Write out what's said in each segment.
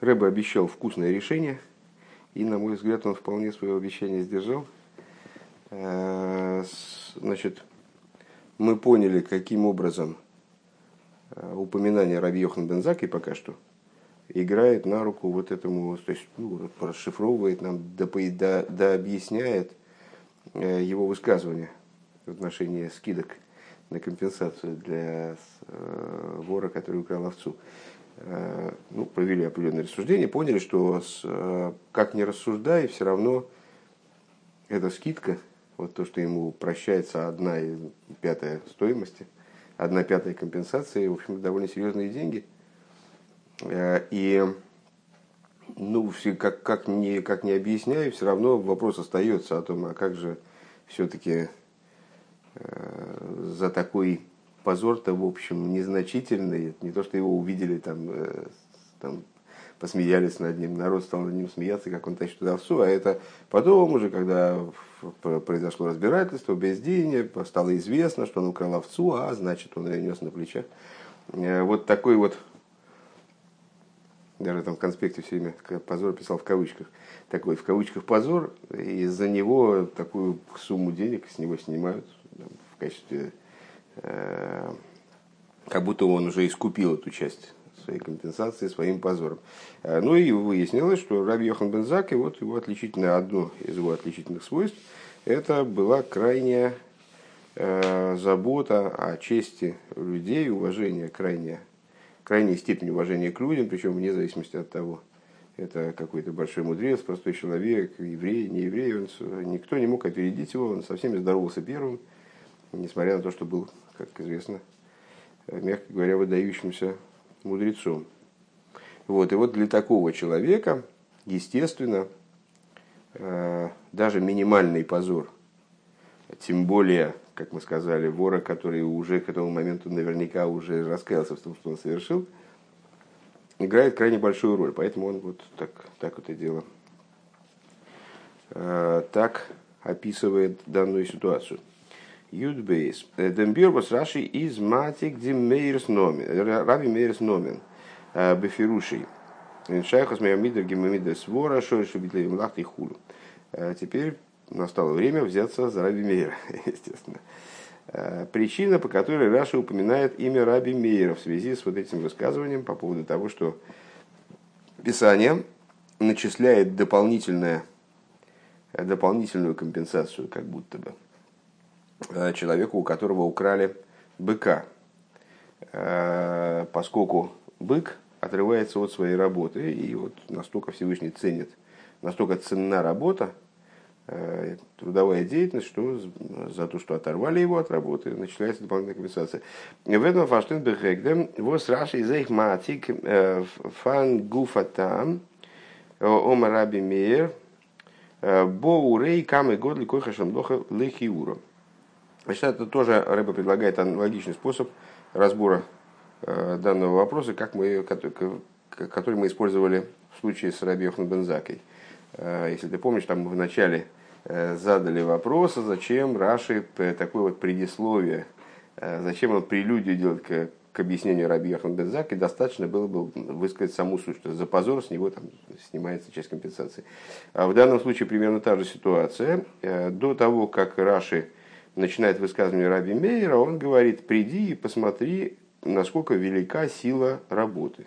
Рэба обещал вкусное решение, и, на мой взгляд, он вполне свое обещание сдержал. Э, значит, мы поняли, каким образом э, упоминание Раби Йохан Бензаки пока что играет на руку вот этому, то есть ну, расшифровывает нам, да, да, да объясняет э, его высказывание в отношении скидок на компенсацию для вора, который украл овцу. Э, ну, провели определенные рассуждения, поняли, что с, э, как ни рассуждай, все равно эта скидка, вот то, что ему прощается одна пятая стоимости, одна пятая компенсации, в общем, довольно серьезные деньги. Э, и ну, все, как, как, не, как не объясняю, все равно вопрос остается о том, а как же все-таки за такой позор-то, в общем, незначительный. Не то, что его увидели, там, э, там посмеялись над ним, народ стал над ним смеяться, как он тащит туда овцу, а это потом уже, когда произошло разбирательство, безделье, стало известно, что он украл овцу, а значит, он ее нес на плечах. Э, вот такой вот, даже там в конспекте все время позор писал в кавычках, такой в кавычках позор, и за него такую сумму денег с него снимают в качестве как будто он уже искупил эту часть своей компенсации своим позором. Э, ну и выяснилось, что Раби Йохан Бензак, и вот его отличительное, одно из его отличительных свойств, это была крайняя э, забота о чести людей, уважение, крайняя, крайняя степень уважения к людям, причем вне зависимости от того, это какой-то большой мудрец, простой человек, еврей, не еврей, он, никто не мог опередить его, он со всеми здоровался первым, несмотря на то, что был как известно, мягко говоря, выдающимся мудрецом. Вот, и вот для такого человека, естественно, э, даже минимальный позор, тем более, как мы сказали, вора, который уже к этому моменту наверняка уже раскаялся в том, что он совершил, играет крайне большую роль. Поэтому он вот так, так это дело э, так описывает данную ситуацию. Юдбейс. Дембирбас Раши из Матик Димейрс Номин. Раби Мейрс Номин. Бефирушей. Шайхас Миамидер Гемамидер Свора Шойши Битлеем Лахт и Хулу. Теперь настало время взяться за Раби Мейра, естественно. Причина, по которой Раша упоминает имя Раби Мейра в связи с вот этим высказыванием по поводу того, что Писание начисляет дополнительное, дополнительную компенсацию, как будто бы, Э, человеку, у которого украли быка. Э, поскольку бык отрывается от своей работы, и вот настолько Всевышний ценит, настолько ценна работа, э, трудовая деятельность, что за то, что оторвали его от работы, начинается дополнительная компенсация. В этом фаштен бехегдем вос раши зейх матик фан гуфатам ома раби мейер боурей камы годли койхашам доха лехиуром. Значит, это тоже Рэба предлагает аналогичный способ разбора э, данного вопроса, как мы, который мы использовали в случае с Раби Бензакой. Э, если ты помнишь, там мы вначале э, задали вопрос, зачем Раши такое вот предисловие, зачем он прелюдию делает к, к объяснению Раби Йохан Бензаки, достаточно было бы высказать саму суть, что за позор с него там снимается часть компенсации. А в данном случае примерно та же ситуация. До того, как Раши начинает высказывание Раби Мейера, он говорит, приди и посмотри, насколько велика сила работы,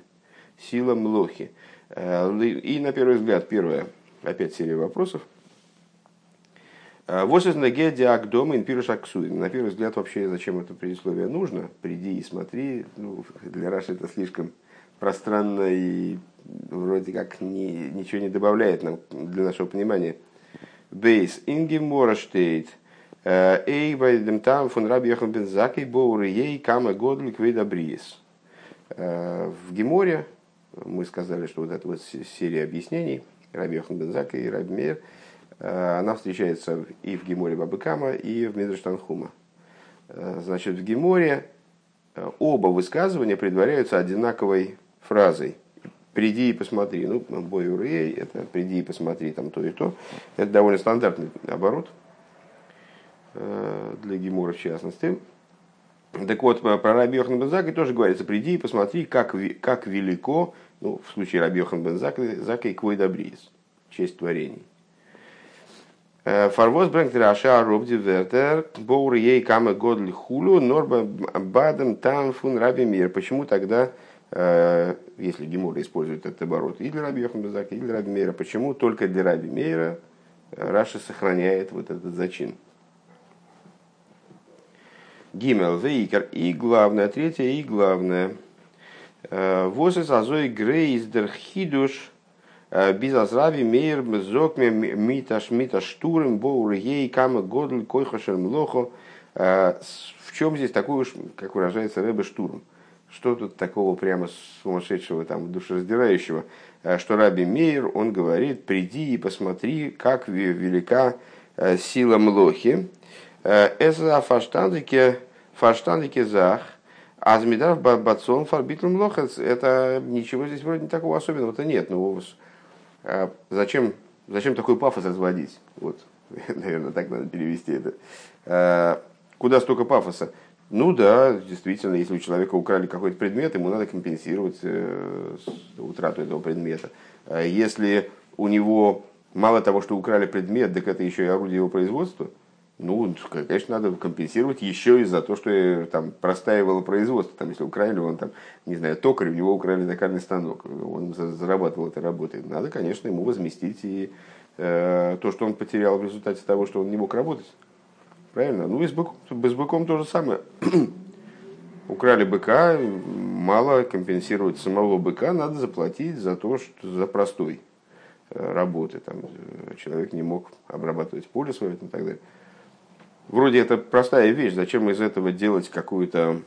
сила млохи. Э, и на первый взгляд, первая, опять серия вопросов. Вот из ноге диагдома инпируш аксуин. На первый взгляд, вообще, зачем это предисловие нужно? Приди и смотри. Ну, для Раши это слишком пространно и вроде как ни, ничего не добавляет нам для нашего понимания. Бейс. Ингемора штейт. Эй, dem там фон Раби Йохан бен Закей боур ей кама годлик видабриес. В Геморе мы сказали, что вот эта вот серия объяснений Раби Йохан бен Закей и Раби Мейр, она встречается и в Геморе Бабыкама, и в Медрештанхума. Значит, в Геморе оба высказывания предваряются одинаковой фразой приди и посмотри. Ну, бой это приди и посмотри, там то и то. Это довольно стандартный оборот. Э, для Гемора в частности. Так вот, про Раби Йохан Бензаки тоже говорится, приди и посмотри, как, как велико Ну, в случае Рабьехан бен Зака и Квой Добриис, честь творений. Фарвоз брэнгт раша робди вертер, боур ей кама годли хулу, норба бадам там фун раби мир. Почему тогда, если Гемура использует этот оборот, и для раби Йохан Безака, и для раби Мейра, почему только для раби Мейра Раша сохраняет вот этот зачин? Гимел, вейкер, и главное, третье, и главное. Возес азой грейздер хидуш, без азрави мейр зокме миташ миташ штурм боур ей кама годль койхашер млохо. В чем здесь такой уж, как выражается Рэбе, штурм? Что тут такого прямо сумасшедшего, там, душераздирающего? Что Раби Мейер, он говорит, приди и посмотри, как велика сила Млохи. Это фаштандике, фаштандике зах, Азмидар бацон фарбитл млохец. Это ничего здесь вроде такого особенного-то нет. Ну, а зачем, зачем такой пафос разводить? Вот, наверное, так надо перевести это. А, куда столько пафоса? Ну да, действительно, если у человека украли какой-то предмет, ему надо компенсировать э, утрату этого предмета. Если у него мало того, что украли предмет, так это еще и орудие его производства, ну, конечно, надо компенсировать еще и за то, что там простаивало производство. Там, если украли, он там, не знаю, токарь, у него украли токарный станок, он зарабатывал этой работой. Надо, конечно, ему возместить и э, то, что он потерял в результате того, что он не мог работать. Правильно? Ну и с быком, с быком то же самое. украли быка, мало компенсировать самого быка, надо заплатить за то, что за простой э, работы. Там, э, человек не мог обрабатывать поле свое и так далее. Вроде это простая вещь, зачем из этого делать какую-то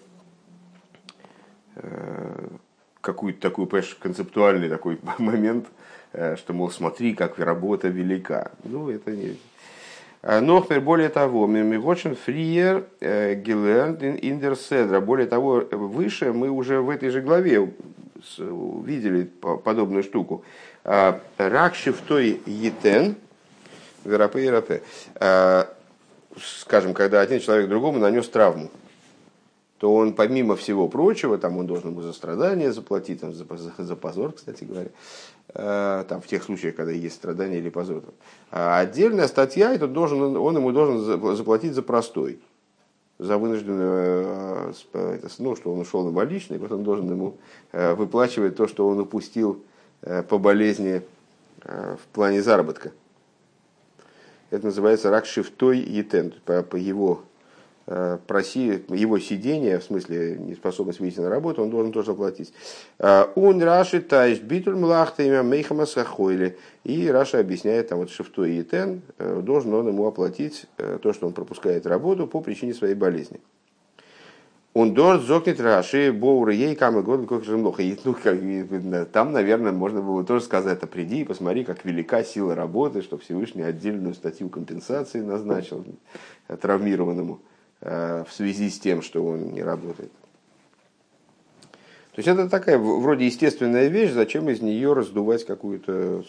э, какую-то такую, понимаешь, концептуальный такой момент, э, что, мол, смотри, как работа велика. Ну, это не... А, но, более того, Мимигочен Фриер Гилерн Индерседра. Более того, выше мы уже в этой же главе видели подобную штуку. А, Ракши в той етен, верапе скажем, когда один человек другому нанес травму, то он, помимо всего прочего, там он должен ему за страдания заплатить, там, за, за, за позор, кстати говоря, э, там, в тех случаях, когда есть страдания или позор. А отдельная статья, это должен, он ему должен заплатить за простой, за вынужденную, э, ну, что он ушел больничный, вот он должен ему э, выплачивать то, что он упустил э, по болезни э, в плане заработка. Это называется рак шифтой етен, по, по его э, проси, его сидение, в смысле неспособность выйти на работу, он должен тоже оплатить. Он Раши Тайш Битуль Млахта имя Мейхама Сахойли. И Раша объясняет, там вот шифтой етен, э, должен он ему оплатить э, то, что он пропускает работу по причине своей болезни. Он дорт зокнет раши, боуры ей камы год как же много. Ну, как, там, наверное, можно было тоже сказать, а приди и посмотри, как велика сила работы, что Всевышний отдельную статью компенсации назначил травмированному э, в связи с тем, что он не работает. То есть это такая вроде естественная вещь, зачем из нее раздувать какую-то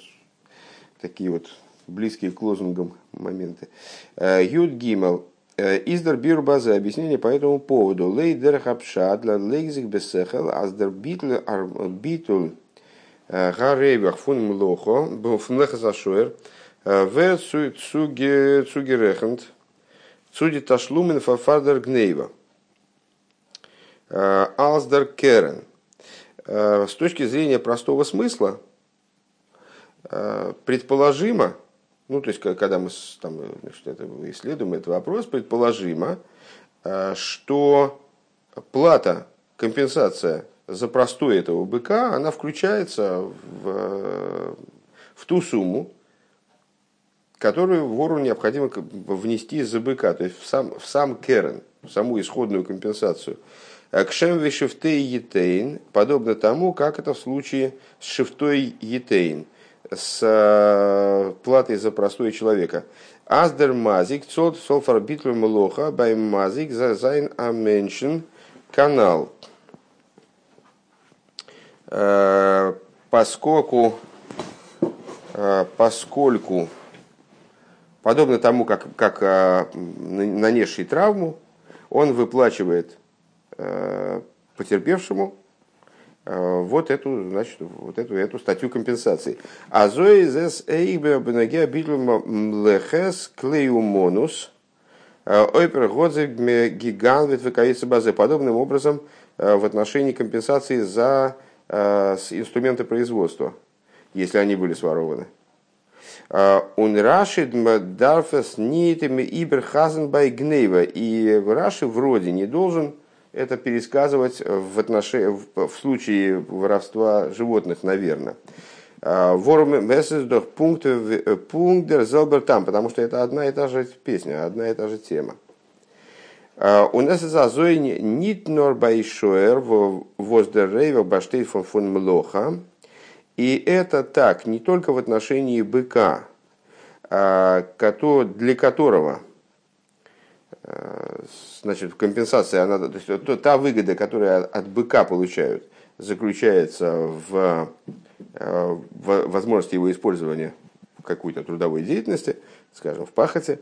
такие вот близкие к лозунгам моменты. Э, Юд Гимел. Э, Издер бир базы объяснение по этому поводу. Лейдер хапша для лейзик бесехел, аздер битл битл э, гаревах фун млохо, фун лехасашуэр, э, в цугерехент, цуди ташлумен фафардер гнейва. Алсдер керен. С точки зрения простого смысла, предположимо, ну, то есть, когда мы там, это, исследуем этот вопрос, предположимо, э, что плата, компенсация за простой этого быка, она включается в, в ту сумму, которую вору необходимо внести за быка, то есть в сам, в сам קרן, в саму исходную компенсацию. כשם ווי שבתו יתן, подобно тому, как это в случае с שבתו יתן с э, платой за простой человека. אז דער מזיק, צאלט פאר ביטול מלאכה, ביי מזיק זיין א מענטשן канал. Э, поскольку, э, поскольку, подобно тому, как, как нанесший травму, он выплачивает потерпевшему вот эту, значит, вот эту, эту статью компенсации. А зоизес эйбе бенагеа битлум лехес клеюмонус ойпер годзе гиган ветвекаица базы. Подобным образом в отношении компенсации за инструменты производства, если они были сворованы. Он рашид дарфес нитами иберхазен бай гнева. И Раши вроде не должен это пересказывать в, отношении, в случае воровства животных, наверное. Ворм Мессесдох пункт пунктер там, потому что это одна и та же песня, одна и та же тема. У нас за зой нит нор байшоер воздерейва баштейт фон фон млоха. И это так не только в отношении быка, для которого значит, компенсация, она, то есть, та выгода, которую от быка получают, заключается в, в возможности его использования в какой-то трудовой деятельности, скажем, в пахоте.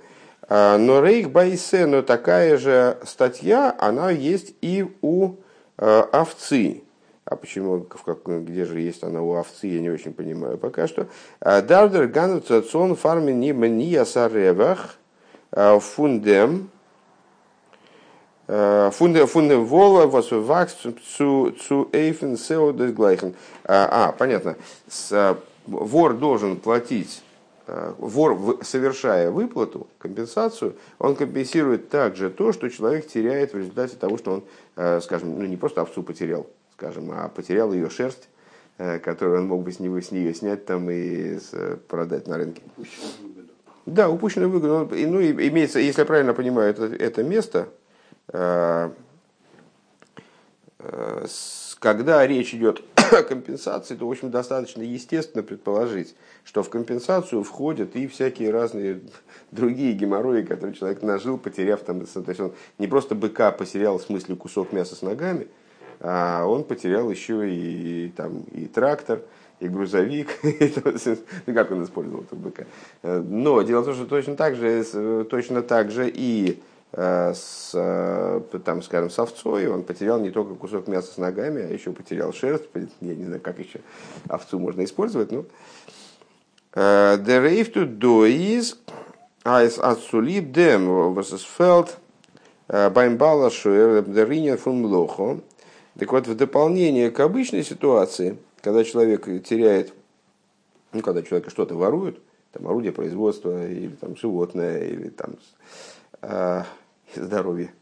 Но рейх байсе, но такая же статья, она есть и у овцы. А почему, где же есть она у овцы, я не очень понимаю пока что. Дардер гануцацион фарми ни мния саревах фундем Фунде фунде вола вас вакс цу цу эйфен сео глайхен. А, понятно. С, вор должен платить вор, совершая выплату, компенсацию, он компенсирует также то, что человек теряет в результате того, что он, скажем, ну не просто овцу потерял, скажем, а потерял ее шерсть, которую он мог бы с, него, с нее снять там и продать на рынке. Да, упущенную выгоду. Ну, имеется, если я правильно понимаю, это, это место, Э, э, когда речь идет о компенсации, то, в общем, достаточно естественно предположить, что в компенсацию входят и всякие разные другие геморрои, которые человек нажил, потеряв там, то есть он не просто быка потерял в смысле кусок мяса с ногами, а он потерял еще и, там, и трактор, и грузовик, ну, как он использовал этого быка. Э, но дело в том, что точно так же, точно так же и Э, с, э, там, скажем, с овцой, он потерял не только кусок мяса с ногами, а еще потерял шерсть. Я не знаю, как еще овцу можно использовать. Ну. Э, the rave to do is as отсулиб dem was felt beim Балашуэр Деринин фун Млохо. Так вот, в дополнение к обычной ситуации, когда человек теряет, ну, когда человека что-то воруют, там орудие производства, или там животное, или там здоровья,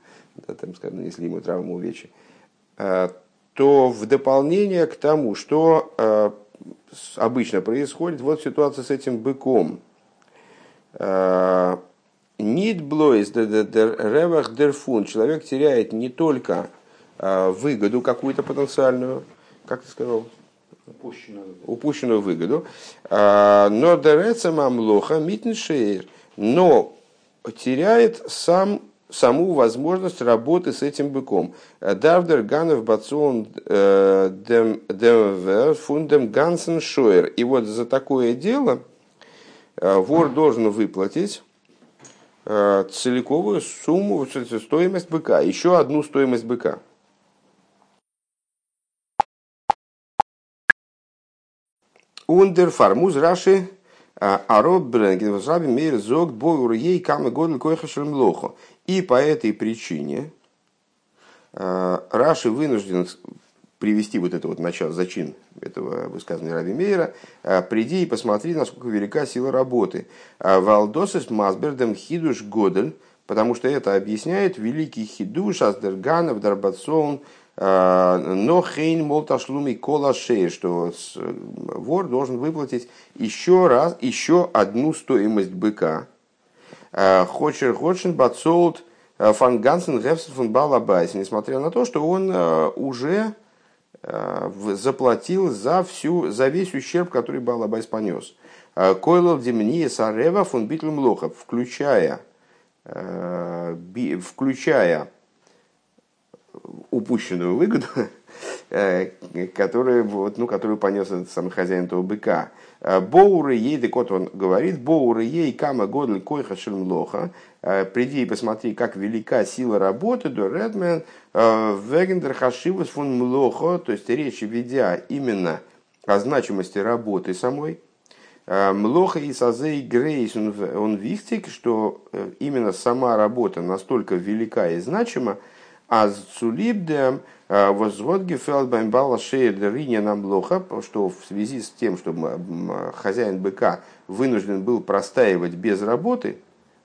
да, там, скажем, нанесли ему травму увечья, а, то в дополнение к тому, что а, обычно происходит, вот ситуация с этим быком. Нит блойс ревах дерфун. Человек теряет не только выгоду какую-то потенциальную, как ты сказал, упущенную, упущенную выгоду, но дереца мамлоха митншейр, но теряет сам саму возможность работы с этим быком. Давдер Ганов Бацон э, Демвер Фундем Гансен Шойер. И вот за такое дело э, вор должен выплатить э, целиковую сумму, стоимость быка, еще одну стоимость быка. Ундер фармуз Раши И по этой причине э, Раши вынужден привести вот это вот начало, зачин этого высказывания Раби Мейера, э, приди и посмотри, насколько велика сила работы. Э, Валдосис Масбердем Хидуш Годель, потому что это объясняет великий хидуш Аздерганов Дарбацон но хейн молташлуми кола шея, что вор должен выплатить еще раз, еще одну стоимость быка, Хочер Хочен Бацолт Фан Гансен Гефсен фон Балабайс, несмотря на то, что он э, уже э, заплатил за, всю, за весь ущерб, который Балабайс понес. Э, Койлов Демния Сарева фон Битлем Лохов, включая, включая упущенную выгоду, которую, вот, ну, которую понес этот самый хозяин этого быка. Боуры ей, так вот он говорит, боуры ей кама годль койха шельмлоха, приди и посмотри, как велика сила работы, до Редмен, вегендер хашивус фун млохо, то есть речь ведя именно о значимости работы самой, Млоха и Сазей Грейс, он вихтик, что именно сама работа настолько велика и значима, а Цулибдем возвод Гефелдбайм Бала Шейер Риня нам Млоха, что в связи с тем, что хозяин быка вынужден был простаивать без работы,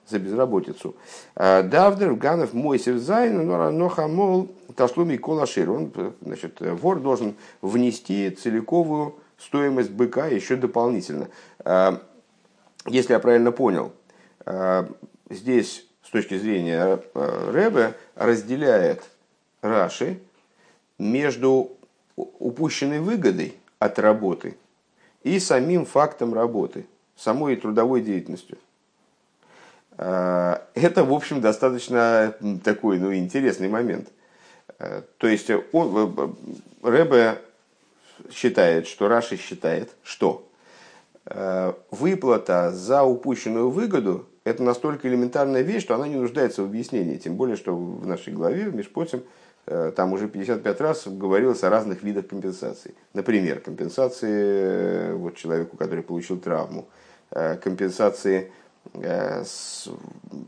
за безработицу. Давдер, Ганов, Мойсев Зайн, но Хамол, Ташлуми Колашир. Он, значит, вор должен внести целиковую стоимость быка еще дополнительно. Э, если я правильно понял, э, здесь точки зрения э, Рэбе разделяет Раши между упущенной выгодой от работы и самим фактом работы, самой трудовой деятельностью. Это, в общем, достаточно такой ну, интересный момент. То есть он, Рэбе считает, что Раши считает, что э, выплата за упущенную выгоду – это настолько элементарная вещь, что она не нуждается в объяснении. Тем более, что в нашей главе, в Межпотим, э, там уже 55 раз говорилось о разных видах компенсаций. Например, компенсации э, вот, человеку, который получил травму, компенсации,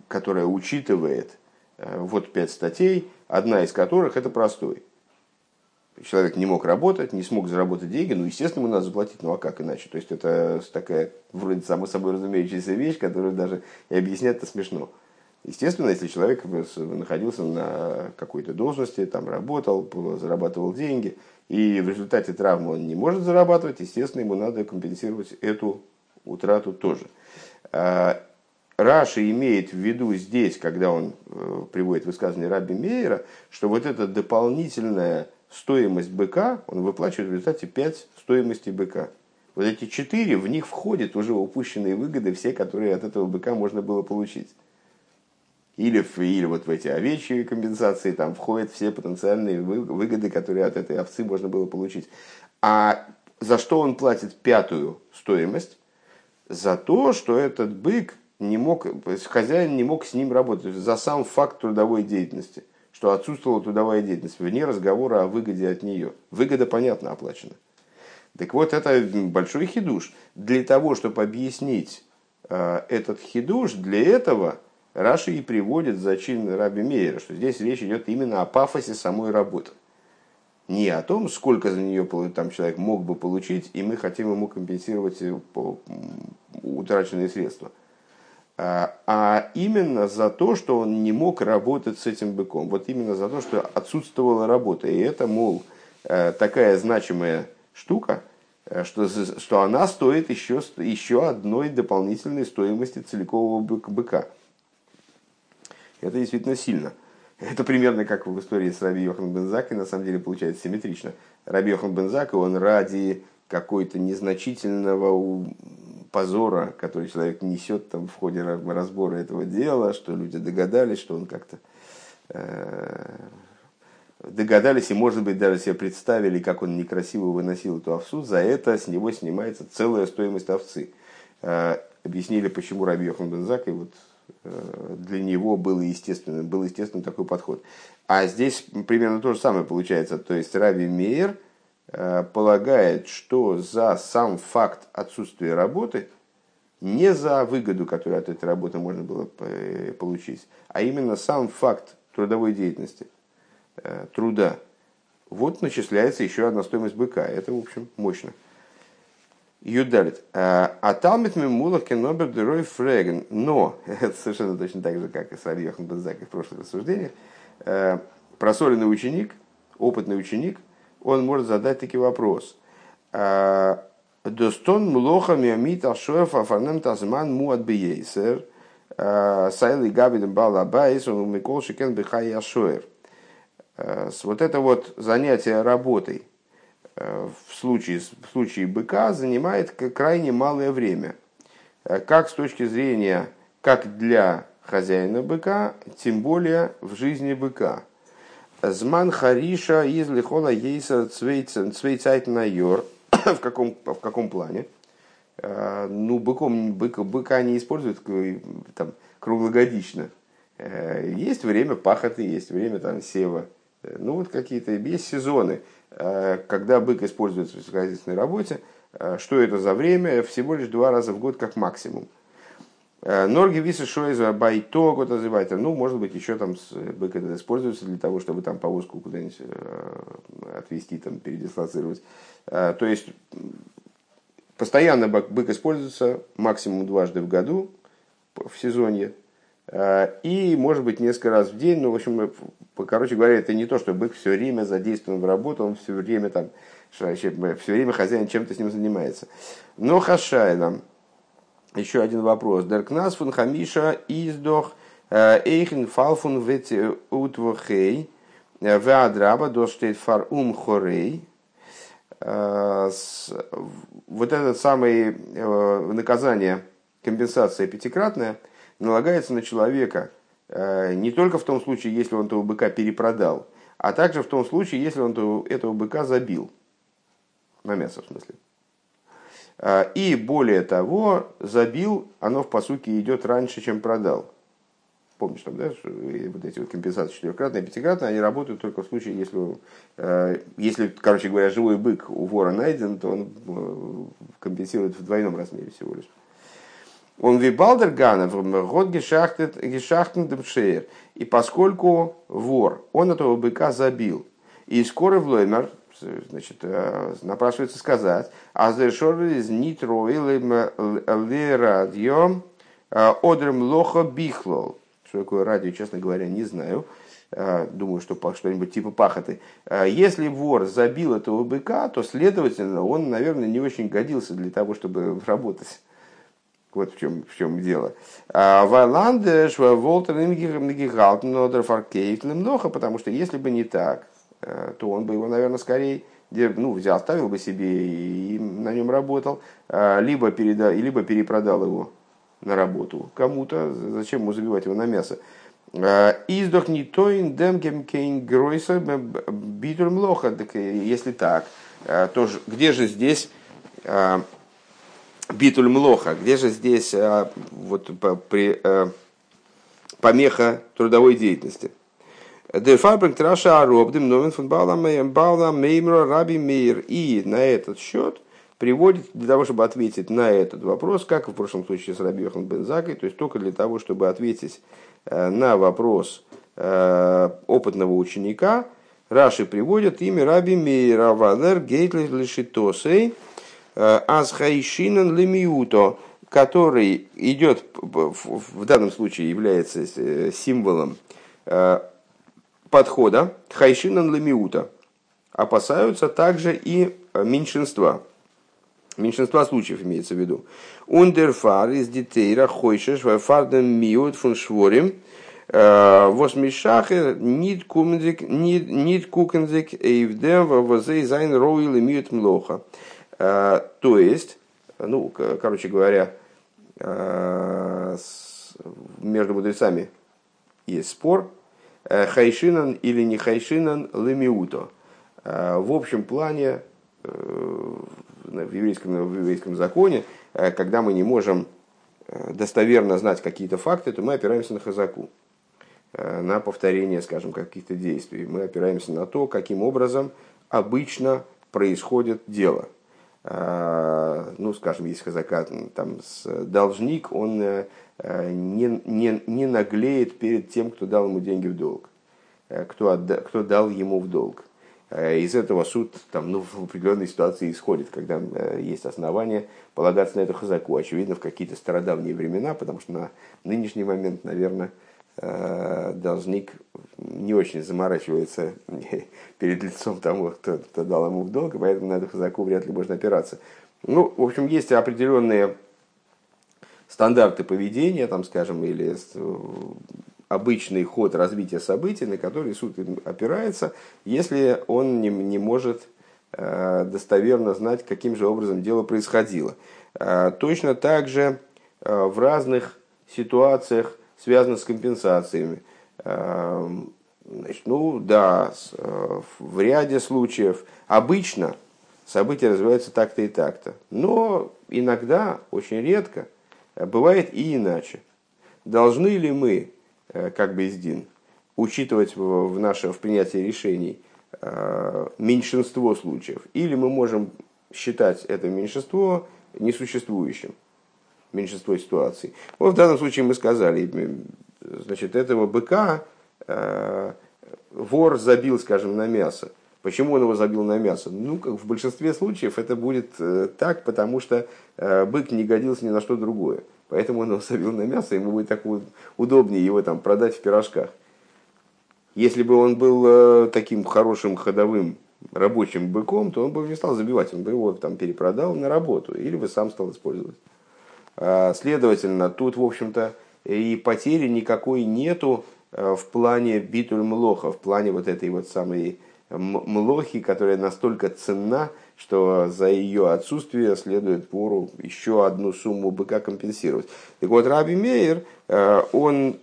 которая учитывает вот пять статей, одна из которых это простой человек не мог работать, не смог заработать деньги, ну, естественно, ему надо заплатить, ну, а как иначе? То есть, это такая, вроде, само собой разумеющаяся вещь, которую даже и объяснять-то смешно. Естественно, если человек находился на какой-то должности, там работал, зарабатывал деньги, и в результате травмы он не может зарабатывать, естественно, ему надо компенсировать эту утрату тоже. А, Раши имеет в виду здесь, когда он э, приводит высказывание Раби Мейера, что вот это дополнительное стоимость быка, он выплачивает в результате 5 стоимости быка. Вот эти 4, в них входят уже упущенные выгоды, все, которые от этого быка можно было получить. Или, или вот в эти овечьи компенсации там входят все потенциальные выгоды, которые от этой овцы можно было получить. А за что он платит пятую стоимость? За то, что этот бык не мог, хозяин не мог с ним работать, за сам факт трудовой деятельности – что отсутствовала трудовая деятельность, вне разговора о выгоде от нее. Выгода, понятно, оплачена. Так вот, это большой хидуш. Для того, чтобы объяснить э, этот хидуш, для этого Раши и приводит зачин Раби Мейера, что здесь речь идет именно о пафосе самой работы. Не о том, сколько за нее там, человек мог бы получить, и мы хотим ему компенсировать утраченные средства – а, а именно за то, что он не мог работать с этим быком. Вот именно за то, что отсутствовала работа. И это, мол, э, такая значимая штука, э, что, что она стоит еще, еще одной дополнительной стоимости целикового быка. Это действительно сильно. Это примерно как в истории с Раби Йохан Бензаки, на самом деле получается симметрично. Раби Йохан Бензака, он ради какой-то незначительного позора, который человек несет там в ходе разбора этого дела, что люди догадались, что он как-то э, догадались и, может быть, даже себе представили, как он некрасиво выносил эту овцу, за это с него снимается целая стоимость овцы. Э, объяснили, почему Раби Йохан Бензак, и вот э, для него был естественно, был естественно такой подход. А здесь примерно то же самое получается. То есть Раби Мейер – полагает, что за сам факт отсутствия работы, не за выгоду, которую от этой работы можно было э, получить, а именно сам факт трудовой деятельности, э, труда, вот начисляется еще одна стоимость быка. Это, в общем, мощно. Юдалит. А талмит мимула кенобер дерой фреген. Но, это совершенно точно так же, как и с Альёхан Бензак в прошлых рассуждениях, просоленный ученик, опытный ученик, он может задать таки вопрос. «А, Достон млоха миамит ашоев афарнем тазман муат бейсер. А, Сайли габидем балабайс, он умикол шикен бихай ашоер. А, вот это вот занятие работой в случае, в случае быка занимает крайне малое время. Как с точки зрения, как для хозяина быка, тем более в жизни быка. Зман хариша из лихола ейса цвейцайт на йор. В каком, в каком плане? Э, ну, быком, бык, быка не используют там, круглогодично. Э, есть время пахоты, есть время там сева. Э, ну, вот какие-то, есть сезоны, когда бык используется в сельскохозяйственной работе. Что это за время? Всего лишь два раза в год как максимум. Норги висы шоиза байто год называется. Ну, может быть, еще там бык это используется для того, чтобы там повозку куда-нибудь отвезти, там, передислоцировать. То есть Постоянно бык используется максимум дважды в году в сезоне. А, и, может быть, несколько раз в день. Ну, в общем, короче говоря, это не то, что бык все время задействован в работу, он все время там, все время хозяин чем-то с ним занимается. Но хашайном, еще один вопрос. Деркнас фун хамиша издох э, эйхен фалфун вет утвохей э, веадраба доштейт фар ум хорей. Э, вот это самое э, наказание, компенсация пятикратная, налагается на человека э, не только в том случае, если он этого быка перепродал, а также в том случае, если он этого быка забил. На мясо, в смысле. И более того, забил, оно в посуке идет раньше, чем продал. Помнишь, там, да, вот эти вот компенсации четырехкратные, пятикратные, они работают только в случае, если, э, если, короче говоря, живой бык у вора найден, то он э, компенсирует в двойном размере всего лишь. Он вибалдер ганов, год гешахтен демшеер. И поскольку вор, он этого быка забил, и скоро в лоймер, значит, э, напрашивается сказать, а из нитро или лерадьем одрем лоха бихлол. Что такое радио, честно говоря, не знаю. А, думаю, что что-нибудь типа пахоты. Если вор забил этого быка, то, следовательно, он, наверное, не очень годился для того, чтобы работать. Вот в чем, в чем дело. Вайландеш, Волтер, много, потому что если бы не так, то он бы его, наверное, скорее ну, взял, оставил бы себе и на нем работал, либо, переда, либо перепродал его на работу кому-то, зачем ему забивать его на мясо? А, Издох не тоин демкем кейн гройса битер млоха. Если так, а, то где же здесь а, битуль млоха? Где же здесь вот, при, помеха трудовой деятельности? Дефабрик траша аробдем новин фон Баула Меймра Раби Мейр. И на этот счет приводит для того, чтобы ответить на этот вопрос, как в прошлом случае с Рабиохан Бензакой, то есть только для того, чтобы ответить на вопрос опытного ученика, Раши приводит имя Раби Мейра Валер Гейтли Лишитосей Азхайшинан Лемиуто, который идет, в данном случае является символом подхода Хайшинан Лемиута. Опасаются также и меньшинства меньшинства случаев имеется в виду. Ундерфар из детейра хойшеш фардем миут фун шворим э, восмишахер нит кумзик нит кукензик эйвдем возей зайн роил и миут млоха. Э, то есть, ну, короче говоря, э, между мудрецами есть спор, хайшинан или не хайшинан лемиуто. В общем плане в еврейском, в еврейском законе, э, когда мы не можем э, достоверно знать какие-то факты, то мы опираемся на хазаку, э, на повторение, скажем, каких-то действий. Мы опираемся на то, каким образом обычно происходит дело. Ну, скажем, есть хазака, там, должник, он не, не, не наглеет перед тем, кто дал ему деньги в долг, кто, отда, кто дал ему в долг. Э, из этого суд там, ну, в определенной ситуации исходит, когда э, есть основания полагаться на эту хазаку. Очевидно, в какие-то стародавние времена, потому что на нынешний момент, наверное, э, должник не очень заморачивается перед лицом того, кто, кто дал ему в долг, поэтому на эту хазаку вряд ли можно опираться. Ну, в общем, есть определенные стандарты поведения, там, скажем, или обычный ход развития событий, на который суд опирается, если он не, не может э, достоверно знать, каким же образом дело происходило. Э, точно так же э, в разных ситуациях, связанных с компенсациями, Значит, ну да, в ряде случаев обычно события развиваются так-то и так-то. Но иногда, очень редко, бывает и иначе. Должны ли мы, как бы издин, учитывать в, наше, в принятии решений меньшинство случаев? Или мы можем считать это меньшинство несуществующим, меньшинство ситуаций. Вот в данном случае мы сказали, значит, этого быка э, вор забил, скажем, на мясо. Почему он его забил на мясо? Ну, как в большинстве случаев это будет э, так, потому что э, бык не годился ни на что другое. Поэтому он его забил на мясо, ему будет так удобнее его там продать в пирожках. Если бы он был э, таким хорошим ходовым рабочим быком, то он бы не стал забивать, он бы его там перепродал на работу или бы сам стал использовать. А, следовательно, тут, в общем-то, и потери никакой нету э, в плане битуль млоха, в плане вот этой вот самой млохи, которая настолько ценна, что за ее отсутствие следует пору еще одну сумму быка компенсировать. Так вот, Раби Мейер, э, он,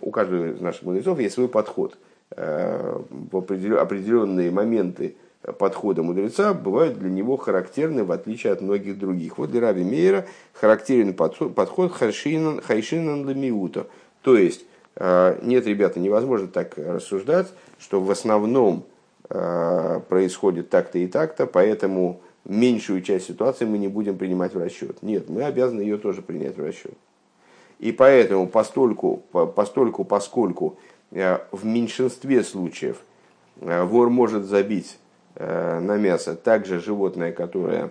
у каждого из наших мудрецов есть свой подход – Э, в определенные моменты подхода мудреца бывают для него характерны, в отличие от многих других. Вот для Раби Мейера характерен подход хайшинан, хайшинан ламиута. То есть, э, нет, ребята, невозможно так рассуждать, что в основном э, происходит так-то и так-то, поэтому меньшую часть ситуации мы не будем принимать в расчет. Нет, мы обязаны ее тоже принять в расчет. И поэтому, постольку, постольку поскольку Э, в меньшинстве случаев вор может забить на мясо также животное, которое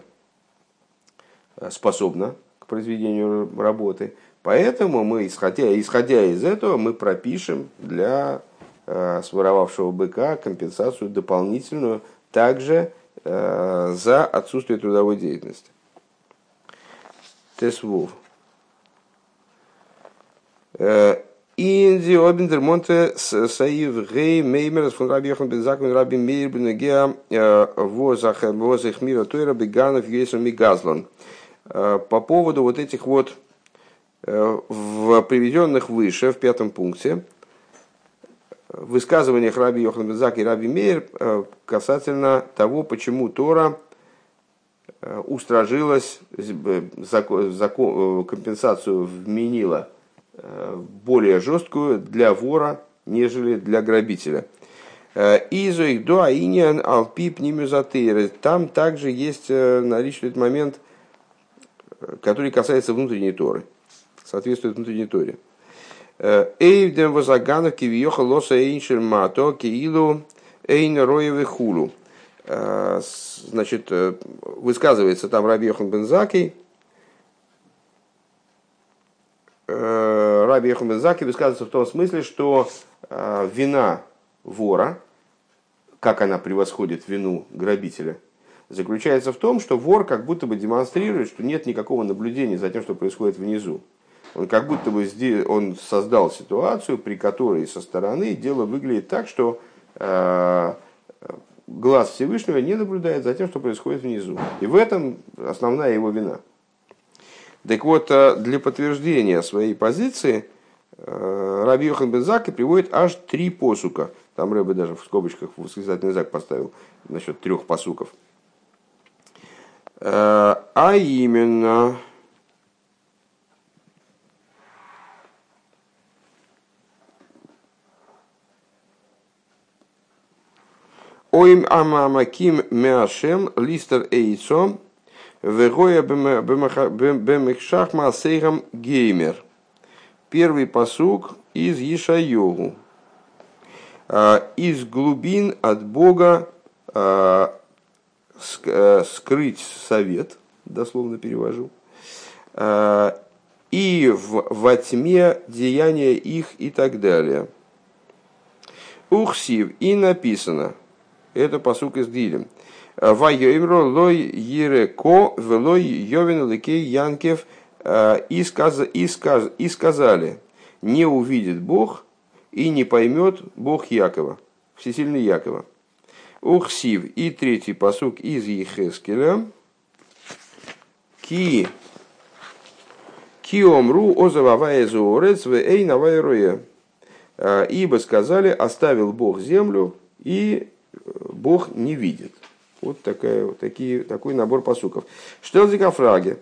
способно к произведению работы. Поэтому мы, исходя, исходя из этого, мы пропишем для своровавшего быка компенсацию дополнительную также за отсутствие трудовой деятельности. Тесвув. Инди обиндер монте саив гей меймер фон раби Йохан бен Закон раби Мейр бен Геа возах возах мира тойра беганов есом и газлан. По поводу вот этих вот в приведенных выше, в пятом пункте, высказываниях раби Йохан бен Зак и раби Мейр касательно того, почему Тора устражилась, компенсацию вменила – Э, более жесткую для вора, нежели для грабителя. Э, Изоих до аиниан алпип нимюзатейры. Там также есть э, наличный момент, который касается внутренней Торы. Соответствует внутренней Торе. Эйвдем возаганов кивиоха лоса эйншер мато киилу эйн роевы хулу. Значит, высказывается там Раби Йохан Бензакий, Раби Йохан Заки высказывается в том смысле, что э, вина вора, как она превосходит вину грабителя, заключается в том, что вор как будто бы демонстрирует, что нет никакого наблюдения за тем, что происходит внизу. Он как будто бы он создал ситуацию, при которой со стороны дело выглядит так, что э, глаз Всевышнего не наблюдает за тем, что происходит внизу. И в этом основная его вина. Так вот, э, для подтверждения своей позиции э, Раби Йохан Бензаки приводит аж три посука. Там Рэбе даже в скобочках восклицательный знак поставил насчет трех посуков. Э, а именно, Оим амамаким мяшем листер эйцом Вегоя бемехшах геймер. Первый посук из Ишайогу. А, из глубин от Бога а, э, скрыть совет, дословно перевожу, а, и в, во тьме деяния их и так далее. Ухсив, и написано, это посук из Дилем, Вайоимро лой ереко велой йовен лекей янкев э, и, сказ, и, сказ, и сказали, не увидит Бог и не поймет Бог Якова, всесильный Якова. Ухсив и третий посук из Ехескеля. Ки Ки омру озававая зуорец в эй навайроя. Ибо сказали, оставил Бог землю, и Бог не видит. Вот такая, вот такие, такой набор посуков. Штелзика фраги.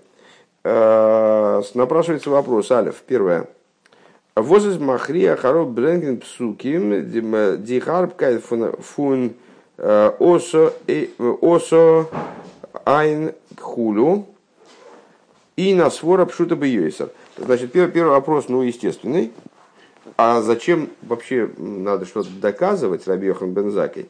Напрашивается вопрос. Алиф, первое. Возис махрия хароб бренген псуким дихарбкайт фун осо осо айн хулю и на свора пшута бьёйсер. Значит, первый, первый вопрос, ну, естественный. А зачем вообще надо что-то доказывать Раби Йохан Бензакой?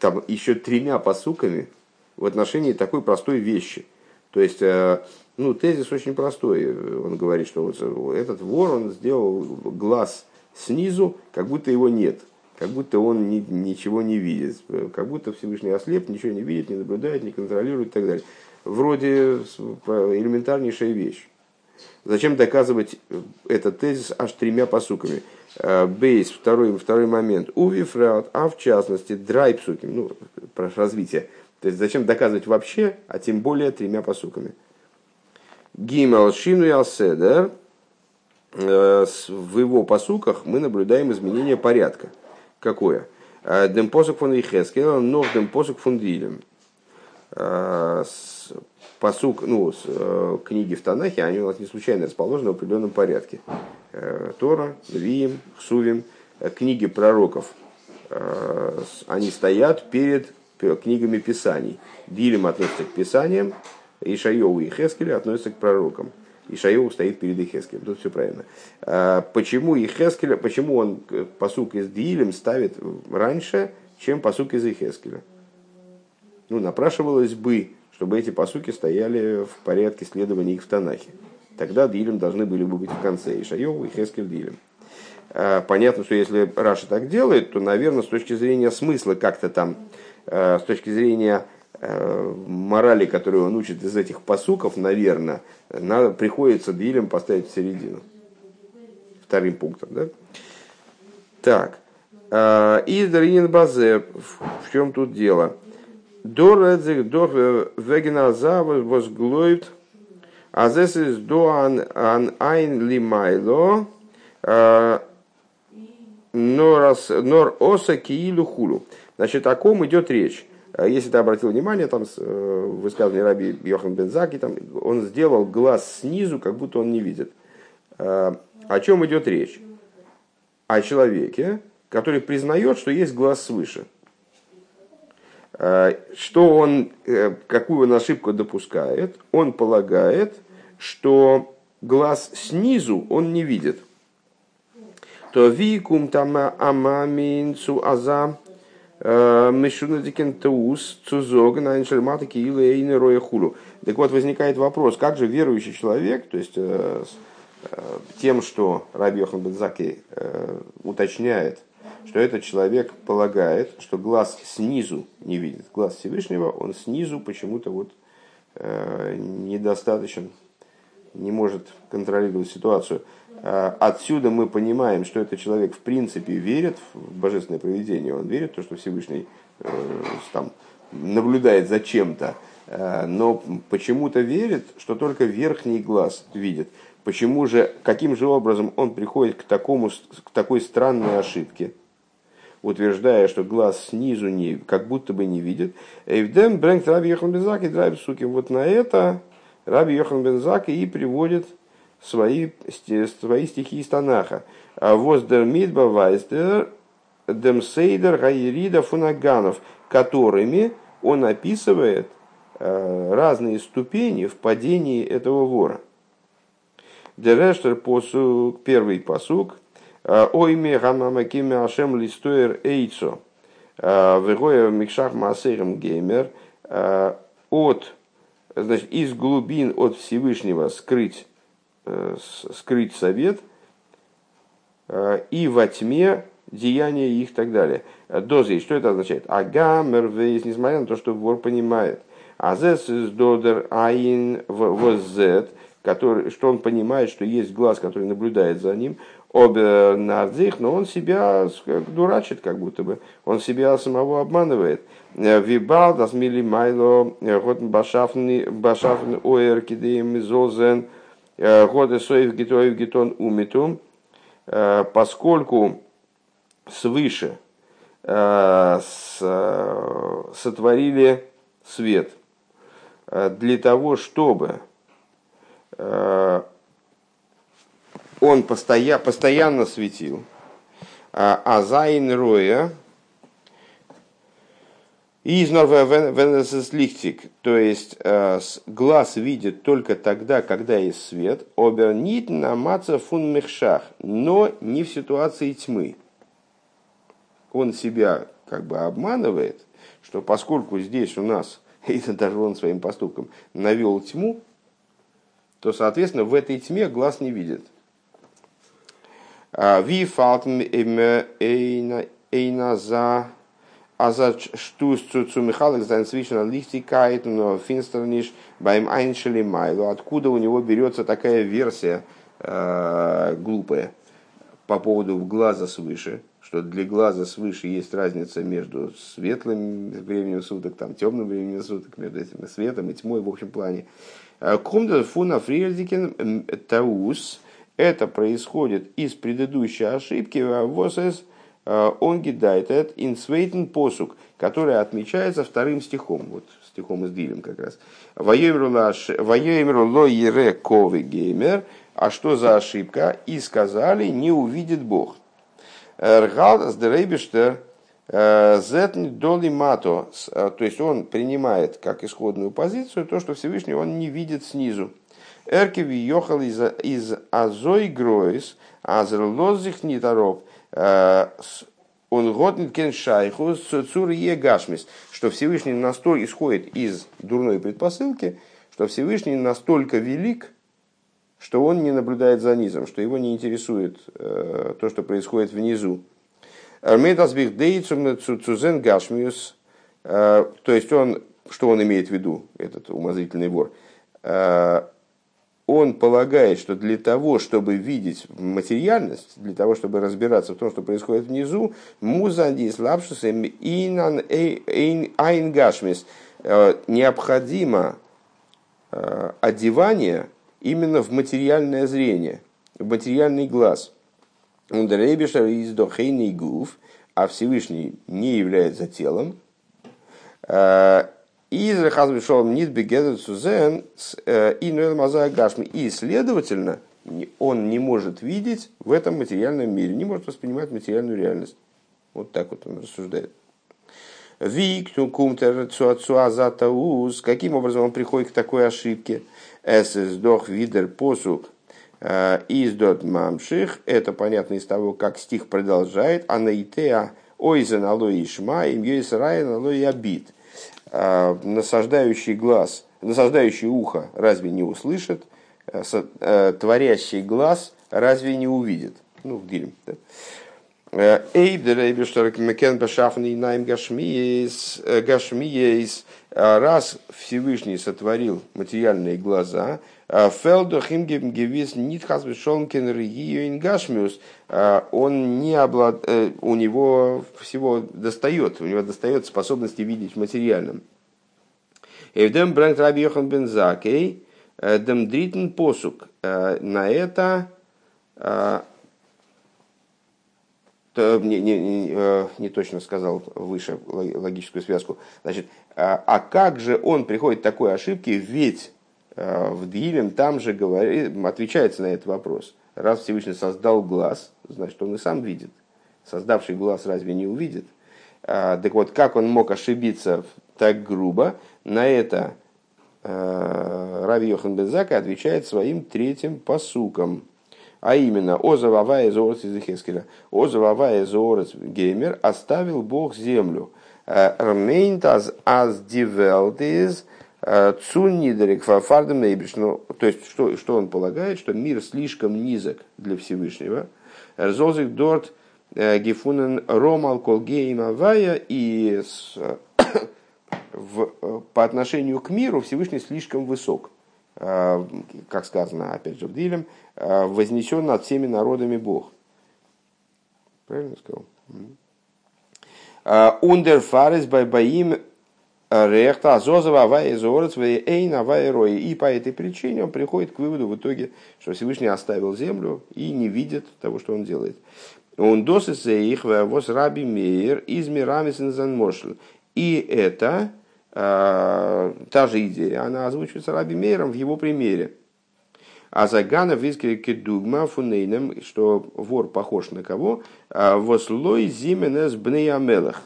Там еще тремя посуками в отношении такой простой вещи. То есть, э, ну, тезис очень простой. Он говорит, что вот этот вор, он сделал глаз снизу, как будто его нет. Как будто он ни, ничего не видит. Как будто Всевышний ослеп, ничего не видит, не наблюдает, не контролирует и так далее. Вроде элементарнейшая вещь. Зачем доказывать этот тезис аж тремя посуками? Э, бейс, второй, второй момент. Увифраут, а в частности, драйпсуким, ну, про развитие. То есть зачем доказывать вообще, а тем более тремя посуками. Гимел Шину и Алседер. Э, в его посуках мы наблюдаем изменение порядка. Какое? Э, демпосук фон Ихескел, нов демпосук фон Дилем. Посук, ну, книги в Танахе, они у нас не случайно расположены в определенном порядке. Э, Тора, Виим, Хсувим, э, книги пророков, э, они стоят перед книгами Писаний. Дилем относится к Писаниям, Ишайову и Хескеле относятся к пророкам. Ишайову стоит перед Ихескелем. Тут все правильно. Почему Ихескеля, почему он посук из Дилем ставит раньше, чем посук из Ихескеля? Ну, напрашивалось бы, чтобы эти посуки стояли в порядке следования их в Танахе. Тогда Дилем должны были бы быть в конце. И Шайову, и Хескель Дилем. А, понятно, что если Раша так делает, то, наверное, с точки зрения смысла как-то там, а, с точки зрения а, морали, которую он учит из этих посуков, наверное, надо, приходится Дилем поставить в середину. Вторым пунктом, да? Так. И Даринин Базе, в чем тут дело? Дор дор вегеназа возглоит а здесь из до ан айн лимайло нор оса киилу хулу. Значит, о ком идет речь? Если ты обратил внимание, там э, высказывание Раби Йохан Бензаки, там, он сделал глаз снизу, как будто он не видит. Э, о чем идет речь? О человеке, который признает, что есть глаз свыше. Э, что он, какую он ошибку допускает? Он полагает, что глаз снизу он не видит. То викум там амаминцу аза э, мишунадикен таус цузог на иншельматаки или роя хулу. Так вот, возникает вопрос, как же верующий человек, то есть э, э, тем, что Раби Йохан Бензаки уточняет, что этот человек полагает, что глаз снизу не видит. Глаз Всевышнего, он снизу почему-то вот недостаточен не может контролировать ситуацию. А, отсюда мы понимаем, что этот человек в принципе верит в божественное проведение, он верит в то, что Всевышний э, там, наблюдает за чем-то, э, но почему-то верит, что только верхний глаз видит. Почему же, каким же образом он приходит к, такому, к такой странной ошибке, утверждая, что глаз снизу не, как будто бы не видит. Эйвдем брэнк раби Йохан Безаки драйв суки. Вот на это Раби Йохан Бензак и приводит свои, свои стихи из Танаха. А Воздер Мидба Вайстер Демсейдер Гайрида Фунаганов, которыми он описывает э, разные ступени в падении этого вора. Дерештер посук, первый посук, э, Ойме гамамакиме ашем листоер эйцо, э, вегоя микшах маасерем геймер, от значит, из глубин от Всевышнего скрыть, э, скрыть совет э, и во тьме деяния их и так далее. Дозы, что это означает? Агамер вейс, несмотря на то, что вор понимает. Азес из додер айн воззет, который, что он понимает, что есть глаз, который наблюдает за ним, обе нардзих, но он себя дурачит как будто бы, он себя самого обманывает. Вибал, das мили майло, год башафны, башафны оэр кидеем зозен, годы соев гитоев гитон умитум, поскольку свыше сотворили свет для того, чтобы он постоя, постоянно светил. А Зайн Роя из лихтик, то есть э, глаз видит только тогда, когда есть свет, обернит на маца фун мехшах, но не в ситуации тьмы. Он себя как бы обманывает, что поскольку здесь у нас, и даже он своим поступком, навел тьму, то, соответственно, в этой тьме глаз не видит. Ви фалтм эйна за а за что zu Михалик sein zwischen Lichtigkeit und Finsternis beim Einschele Откуда у него берется такая версия э, глупая по поводу глаза свыше, что для глаза свыше есть разница между светлым временем суток, там, темным временем суток, между этим светом и тьмой в общем плане. קומט דאס פון א פריערדיקן טעות, это происходит из предыдущей ошибки, Э, און געדייטעט אין צווייטן פסוק, который отмечается вторым стихом, вот стихом из Теилим как раз. ויאמרו ло ере ковы геймер, а что за ошибка? И сказали, не увидит Бог. Ргал с дрейбиштер э, зетн доли мато, э, то есть он принимает как исходную позицию то, что Всевышний он не видит снизу. Эркеви ехал из, из Азой Гройс, Азерлозих Нитаров – Э, он годный кен шайху цур гашмис, что Всевышний настолько исходит из дурной предпосылки, что Всевышний настолько велик, что он не наблюдает за низом, что его не интересует э, то, что происходит внизу. гашмиус, э, то есть он, что он имеет в виду, этот умозрительный вор, э, он полагает, что для того, чтобы видеть материальность, для того, чтобы разбираться в том, что происходит внизу, музандис лапшусем инан айнгашмис, э, необходимо э, одевание именно в материальное зрение, в материальный глаз. Ундерейбишер из дохейный гуф, а Всевышний не является телом, э, и захазвишом нит бегедет сузен и мазая гашми. И, следовательно, он не может видеть в этом материальном мире, не может воспринимать материальную реальность. Вот так вот он рассуждает. Викту кумтер цуазатауз. Каким образом он приходит к такой ошибке? Эсэс дох видер посук из дот мамших. Это понятно из того, как стих продолжает. Анаитеа ойзен алой ишма им йойс райан алой абит насаждающий глаз, насаждающий ухо разве не услышит, а, а, творящий глаз разве не увидит? Ну, в Дилем. Да? раз Всевышний сотворил материальные глаза, Фелдо Химгевис Нитхасбешонкен Гашмиус, он не облад... Э, у него всего достает, у него достает способности видеть в материальном. Эвдем Бранк Раби Йохан Бензакей, э, Дем Дритен Посук. Э, на это не, не, не, не точно сказал выше логическую связку. Значит, а как же он приходит к такой ошибке, ведь Э, в Дилем там же говорит, отвечается на этот вопрос. Раз Всевышний создал глаз, значит, он и сам видит. Создавший глаз разве не увидит? А, так вот, как он мог ошибиться так грубо? На это э, Рави Йохан Бензака отвечает своим третьим посуком. А именно, «Озававая зорец из Ихескеля». «Озававая зорец геймер оставил Бог землю». «Рмейнт аз аз дивелтиз» Цуннидрик фардем ну, то есть что, что он полагает, что мир слишком низок для Всевышнего. Рзозик дорт э, гифунен ромал колгейм авая и с, в, по отношению к миру Всевышний слишком высок. Э, как сказано, опять же, в Дилем, э, вознесен над всеми народами Бог. Правильно сказал? Ундер фарес байбаим Рехта Азозова Авая Зорец Эйн Авая Рои. И по этой причине он приходит к выводу в итоге, что Всевышний оставил землю и не видит того, что он делает. Он досыся их воз раби мейер из мирамисензан мошл. И это э, та же идея, она озвучивается раби мейером в его примере. А Загана вискали кедугма фунейном, что вор похож на кого? А, Вослой зименес бнеямелах.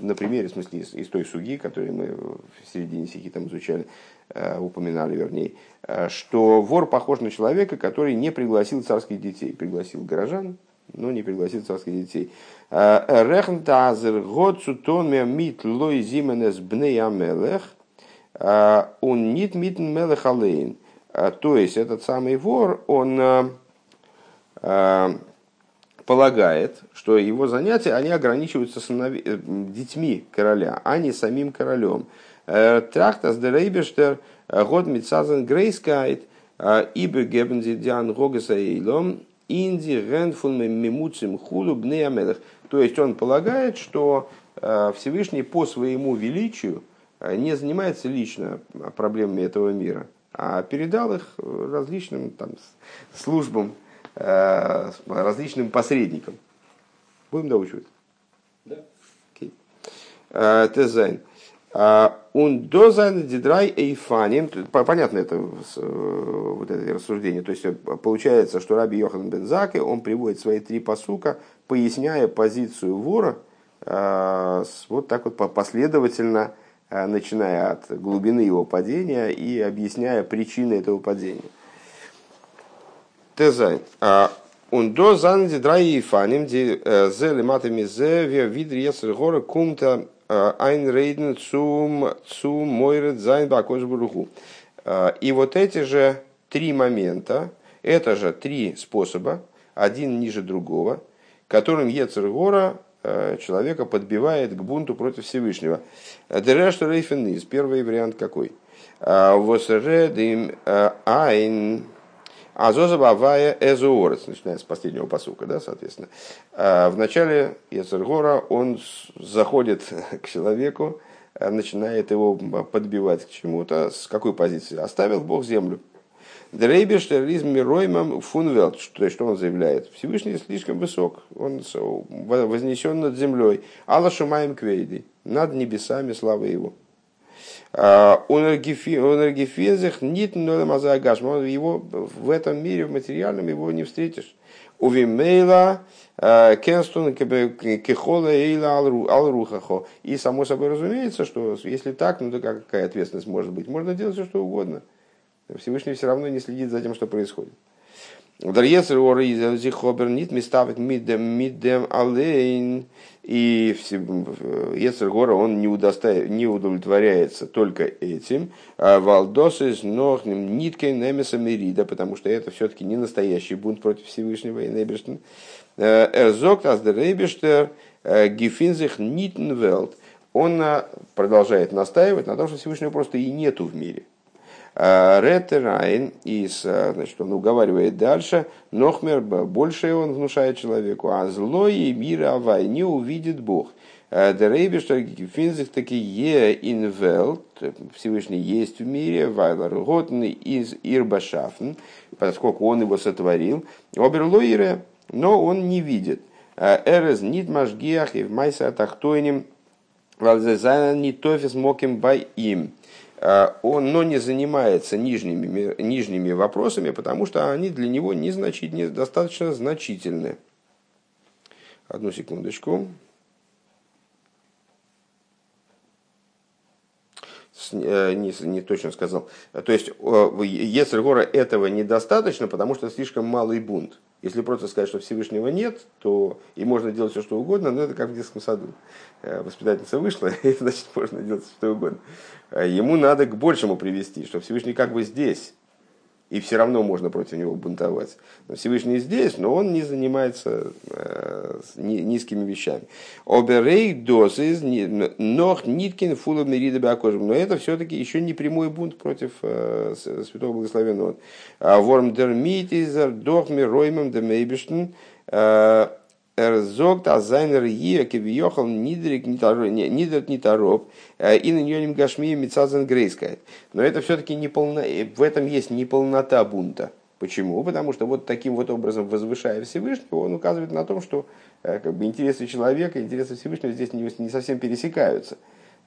На примере, в смысле, из, той суги, которую мы в середине стихи там изучали, а, упоминали, вернее, а, что вор похож на человека, который не пригласил царских детей. Пригласил горожан, но не пригласил царских детей. Рехнтазер год цутон мит лой зименес бнеямелах. Он нит митн мелех алейн. А, то есть этот самый вор, он а, а, полагает, что его занятия, они ограничиваются сынови, э, детьми короля, а не самим королем. Э, Трахтас де Рейбештер, год митсазен грейскайт, ибо гебензи диан рогасаилом, инди ренфун мимуцим хулу бнеямелах. То есть он полагает, что Всевышний по своему величию не занимается лично проблемами этого мира – а передал их различным там, службам, э, различным посредникам. Будем доучивать? Да. Okay. Э, Тезайн. Он дозайн дидрай эйфаним. Понятно это вот это рассуждение. То есть э, получается, что Раби Йохан Бензаке, он приводит свои три посука, поясняя позицию вора, вот так вот последовательно Э, начиная от глубины его падения и объясняя причины этого падения. Тезай. און דאס זיינען די דריי אופנים די э, זה למטה מזה ווי דער יצר הרע קומט איינריידן צום צום מורד זיין בהקדוש ברוך הוא. И вот эти же три момента, это же три способа, один ниже другого, которым Ецергора Э, человека подбивает к бунту против Всевышнего. דער ערשטער אופן Первый вариант какой? Э, וואס ער רעדט אים э, איין Азозабавая Эзуорец, начиная с последнего посука, да, соответственно. В начале Ецергора он заходит к человеку, начинает его подбивать к чему-то. С какой позиции? Оставил Бог землю. Дрейбештерлизм мироймам фунвелт. То есть, что он заявляет? Всевышний слишком высок, он вознесен над землей. Алла шумаем квейды, над небесами славы его. А, Унергифезех нит нолемазагаш. Его в этом мире, в материальном, его не встретишь. Увимейла а, кенстун кехола эйла алрухахо. И само собой разумеется, что если так, ну то какая ответственность может быть? Можно делать все, что угодно. Всевышний все равно не следит за тем, что происходит. И Ецер Гора, он не, удостоив, не удовлетворяется только этим. А Валдос из Нохнем ниткой Немеса Мерида, потому что это все-таки не настоящий бунт против Всевышнего и Неберштен. Э, Эрзок Аздерейбештер э, Гефинзих Нитенвелд. Он э, продолжает настаивать на том, что Всевышнего просто и нету в мире. Ретерайн, и значит, он уговаривает дальше, Нохмер, больше он внушает человеку, а зло и мира не увидит Бог. Дерейбе, что финзих таки е инвелт, Всевышний есть в мире, вайлар готный из ирбашафн, поскольку он его сотворил, оберлоире, но он не видит. Эрез нит машгиах и в майса тахтойним, валзезайна не тофис моким бай им. Э, он, но не занимается нижними, нижними вопросами, потому что они для него незначительны, достаточно значительны. Одну секундочку. Э, не, не точно сказал. То есть, если гора этого недостаточно, потому что слишком малый бунт. Если просто сказать, что Всевышнего нет, то и можно делать все, что угодно, но это как в детском саду. Э, воспитательница вышла, и значит можно делать что угодно. Э, ему надо к большему привести, что Всевышний как бы здесь, и все равно можно против него бунтовать. Но Всевышний здесь, но он не занимается э, низкими вещами. Оберей дозы нох ниткин фула мерида Но это все-таки еще не прямой бунт против э, святого благословенного. А Ворм дермитизер дох мироймом демейбештен Эрзогт азайнер ие кивиохал нидрик нидрик нитароп и на нем гашми мицазен грейскает. Но это все-таки не полно, в этом есть неполнота бунта. Почему? Потому что вот таким вот образом, возвышая Всевышнего, он указывает на том, что как бы, интересы человека интересы Всевышнего здесь не, не совсем пересекаются.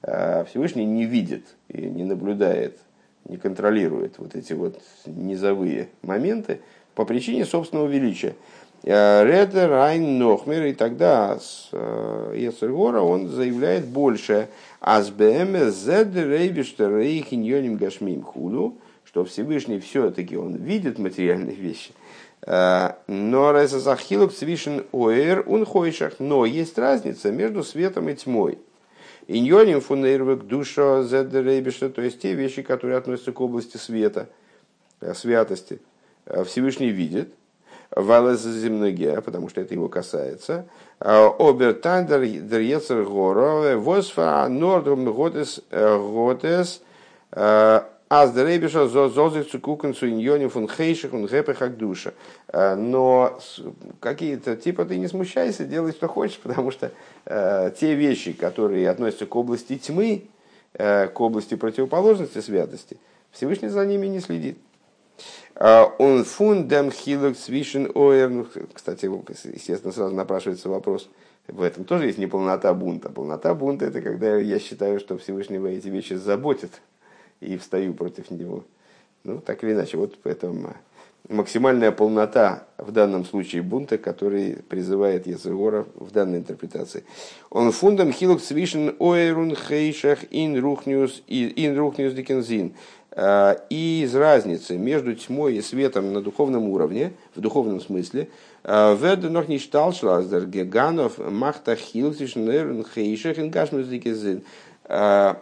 Всевышний не видит и не наблюдает, не контролирует вот эти вот низовые моменты по причине собственного величия. Редер, Райн, Нохмер, и тогда с Ецергора он заявляет больше. Азбеме, зед, рейбиштер, рейхиньоним гашмим худу, что Всевышний все-таки он видит материальные вещи. Но резазахилук свишен оэр унхойшах, но есть разница между светом и тьмой. Иньоним фунейрвек душа зед, рейбиштер, то есть те вещи, которые относятся к области света, святости. Всевышний видит, Валеземнеге, потому что это его касается. Обертандер дерьецер горо, восфа нордом готес готес, аз деребиша зозик цукукен суиньоне фун хейших фун гэпехак душа. Но какие-то, типа, ты не смущайся, делай, что хочешь, потому что э, те вещи, которые относятся к области тьмы, э, к области противоположности святости, Всевышний за ними не следит. Он фундам хилок свишен оэр. Ну, кстати, естественно, сразу напрашивается вопрос. В этом тоже есть неполнота бунта. Полнота бунта – это когда я считаю, что Всевышнего эти вещи заботят и встаю против него. Ну, так или иначе, вот поэтому максимальная полнота в данном случае бунта, который призывает Ецегора в данной интерпретации. Он фундам хилок свишен оэрун хейшах ин рухнюс ин рухнюс дикензин. Э, и из разницы между тьмой и светом на духовном уровне, в духовном смысле, э, Веду noch nicht Talschlazdер Геганов Махта Хилсишнерн Хейшех Ингашмуздикизин. Э,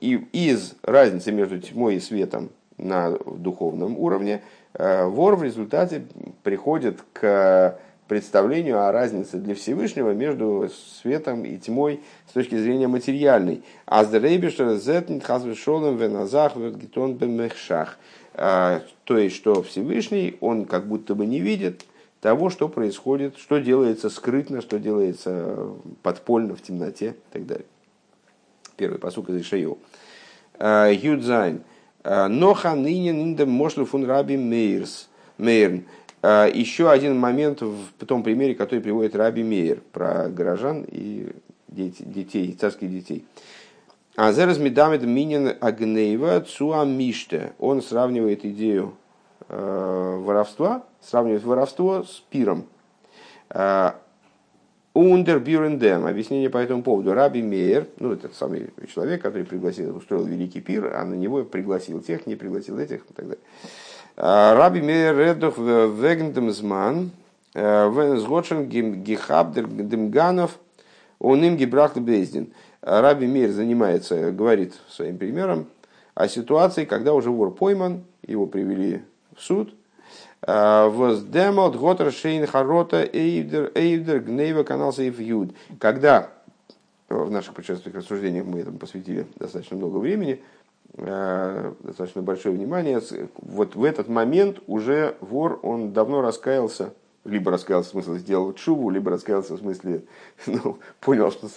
и из разницы между тьмой и светом на духовном уровне, вор в результате приходит к представлению о разнице для Всевышнего между светом и тьмой с точки зрения материальной. Аздерейбишер зетнит хазвешолем веназах гетон бемехшах. А, то есть, что Всевышний, он как будто бы не видит того, что происходит, что делается скрытно, что делается подпольно в темноте и так далее. Первый посук из Ишаю. А, Юдзайн. А, Ноха нынен индем фун раби мейрс. Мейрн. А, еще один момент в том примере, который приводит Раби Мейер про горожан и детей, царских детей. А зараз медамед минин агнейва цуа миште. Он сравнивает идею э, воровства, сравнивает воровство с пиром. Ундер бюрендем. Объяснение по этому поводу. Раби Мейер, ну, это самый человек, который пригласил, устроил великий пир, а на него пригласил тех, не пригласил этих и так далее. Раби Мейер Редох Вегендемзман, Венсготшен Гихабдер Демганов, он им Гибрахт Бездин. Раби Мейер занимается, говорит своим примером о ситуации, когда уже вор пойман, его привели в суд, Воздемот Готер Шейн Харота Эйвдер Эйвдер Гнейва канал Сейф Юд. Когда в наших предшествующих рассуждениях мы этому посвятили достаточно много времени, Э, достаточно большое внимание. Вот в этот момент уже вор, он давно раскаялся, либо раскаялся в смысле сделал чуву, либо раскаялся в смысле ну, понял, что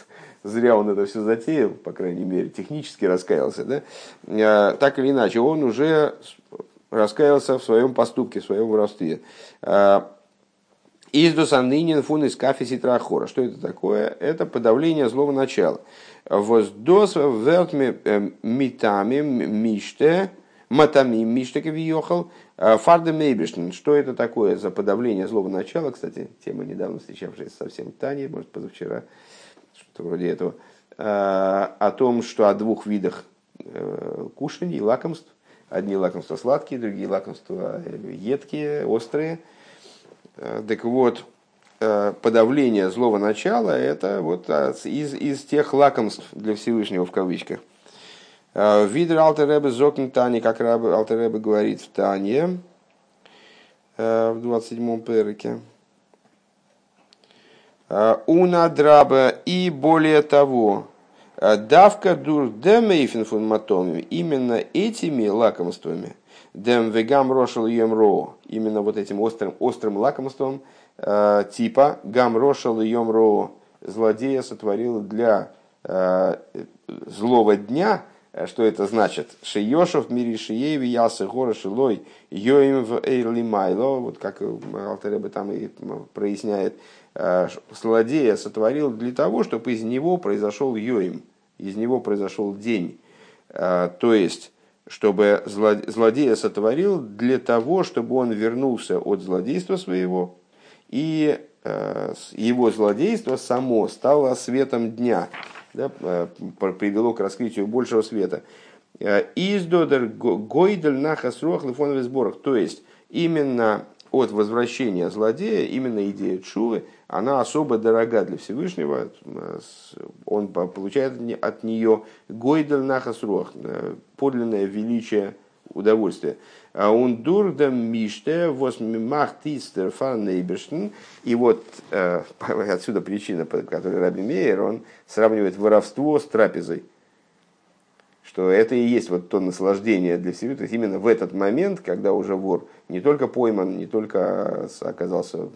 зря он это все затеял, по крайней мере, технически раскаялся. Да? Э, так или иначе, он уже раскаялся в своем поступке, в своем воровстве. Издус анынин фун из кафеси трахора. Что это такое? Это подавление злого начала. Воздос велтме э, митами миште, матами миште кавиохал, э, фарда мейбишн. Что это такое за подавление злого начала? Кстати, тема недавно встречавшаяся совсем Тане, может, позавчера, что-то вроде этого, э, о том, что о двух видах кушаний, лакомств. Одни лакомства сладкие, другие лакомства едкие, острые. Так вот, Э, подавление злого начала – это вот а, из, из тех лакомств для Всевышнего в кавычках. Э, Видер Алтеребе Зокн Тани, как Алтеребе говорит в Тане, э, в 27-м перике. Уна драба и более того, Давка дур демейфен фун Именно этими лакомствами, дем вегам рошел ро, именно вот этим острым, острым лакомством, э, типа гам рошел ро, злодея сотворил для э, злого дня, что это значит? Шиешев мири шиеви ясы гора шилой йоим в эйрли майло, вот как Алтареба там и проясняет, Э, злодея сотворил для того, чтобы из него произошел йоим, из него произошел день. Э, то есть, чтобы злодея сотворил для того, чтобы он вернулся от злодейства своего, и э, его злодейство само стало светом дня, да, привело к раскрытию большего света. Из додер гойдель нахас рох сборах. То есть, именно от возвращения злодея, именно идея Чувы, она особо дорога для Всевышнего. Он получает от нее гойдер нахасруах, э, подлинное величие удовольствие. А он дурдам миште восьмимах тистер фарнейберштен. И вот э, отсюда причина, по которой Раби Мейер, он сравнивает воровство с трапезой что это и есть вот то наслаждение для Всевышнего. То есть именно в этот момент, когда уже вор не только пойман, не только оказался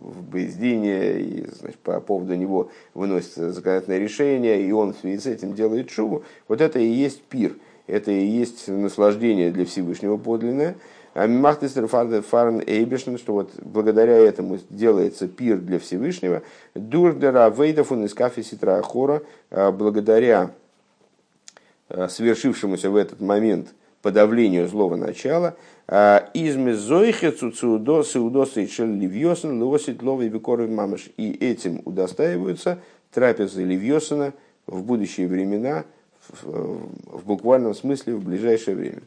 в бездине, и значит, по поводу него выносится законодательное решение, и он в связи с этим делает шубу, вот это и есть пир, это и есть наслаждение для Всевышнего подлинное. А Махтестер Фарн Эйбешн, что вот благодаря этому делается пир для Всевышнего. Дурдера Вейдафун из Кафе Ситра Хора, а благодаря Э, свершившемуся в этот момент подавлению злого начала, а, изме зойхе цуцудо сеудосы ливьосен лосит ловый бекоры мамыш. И этим удостаиваются трапезы Ливьосена в будущие времена, в буквальном смысле в ближайшее время.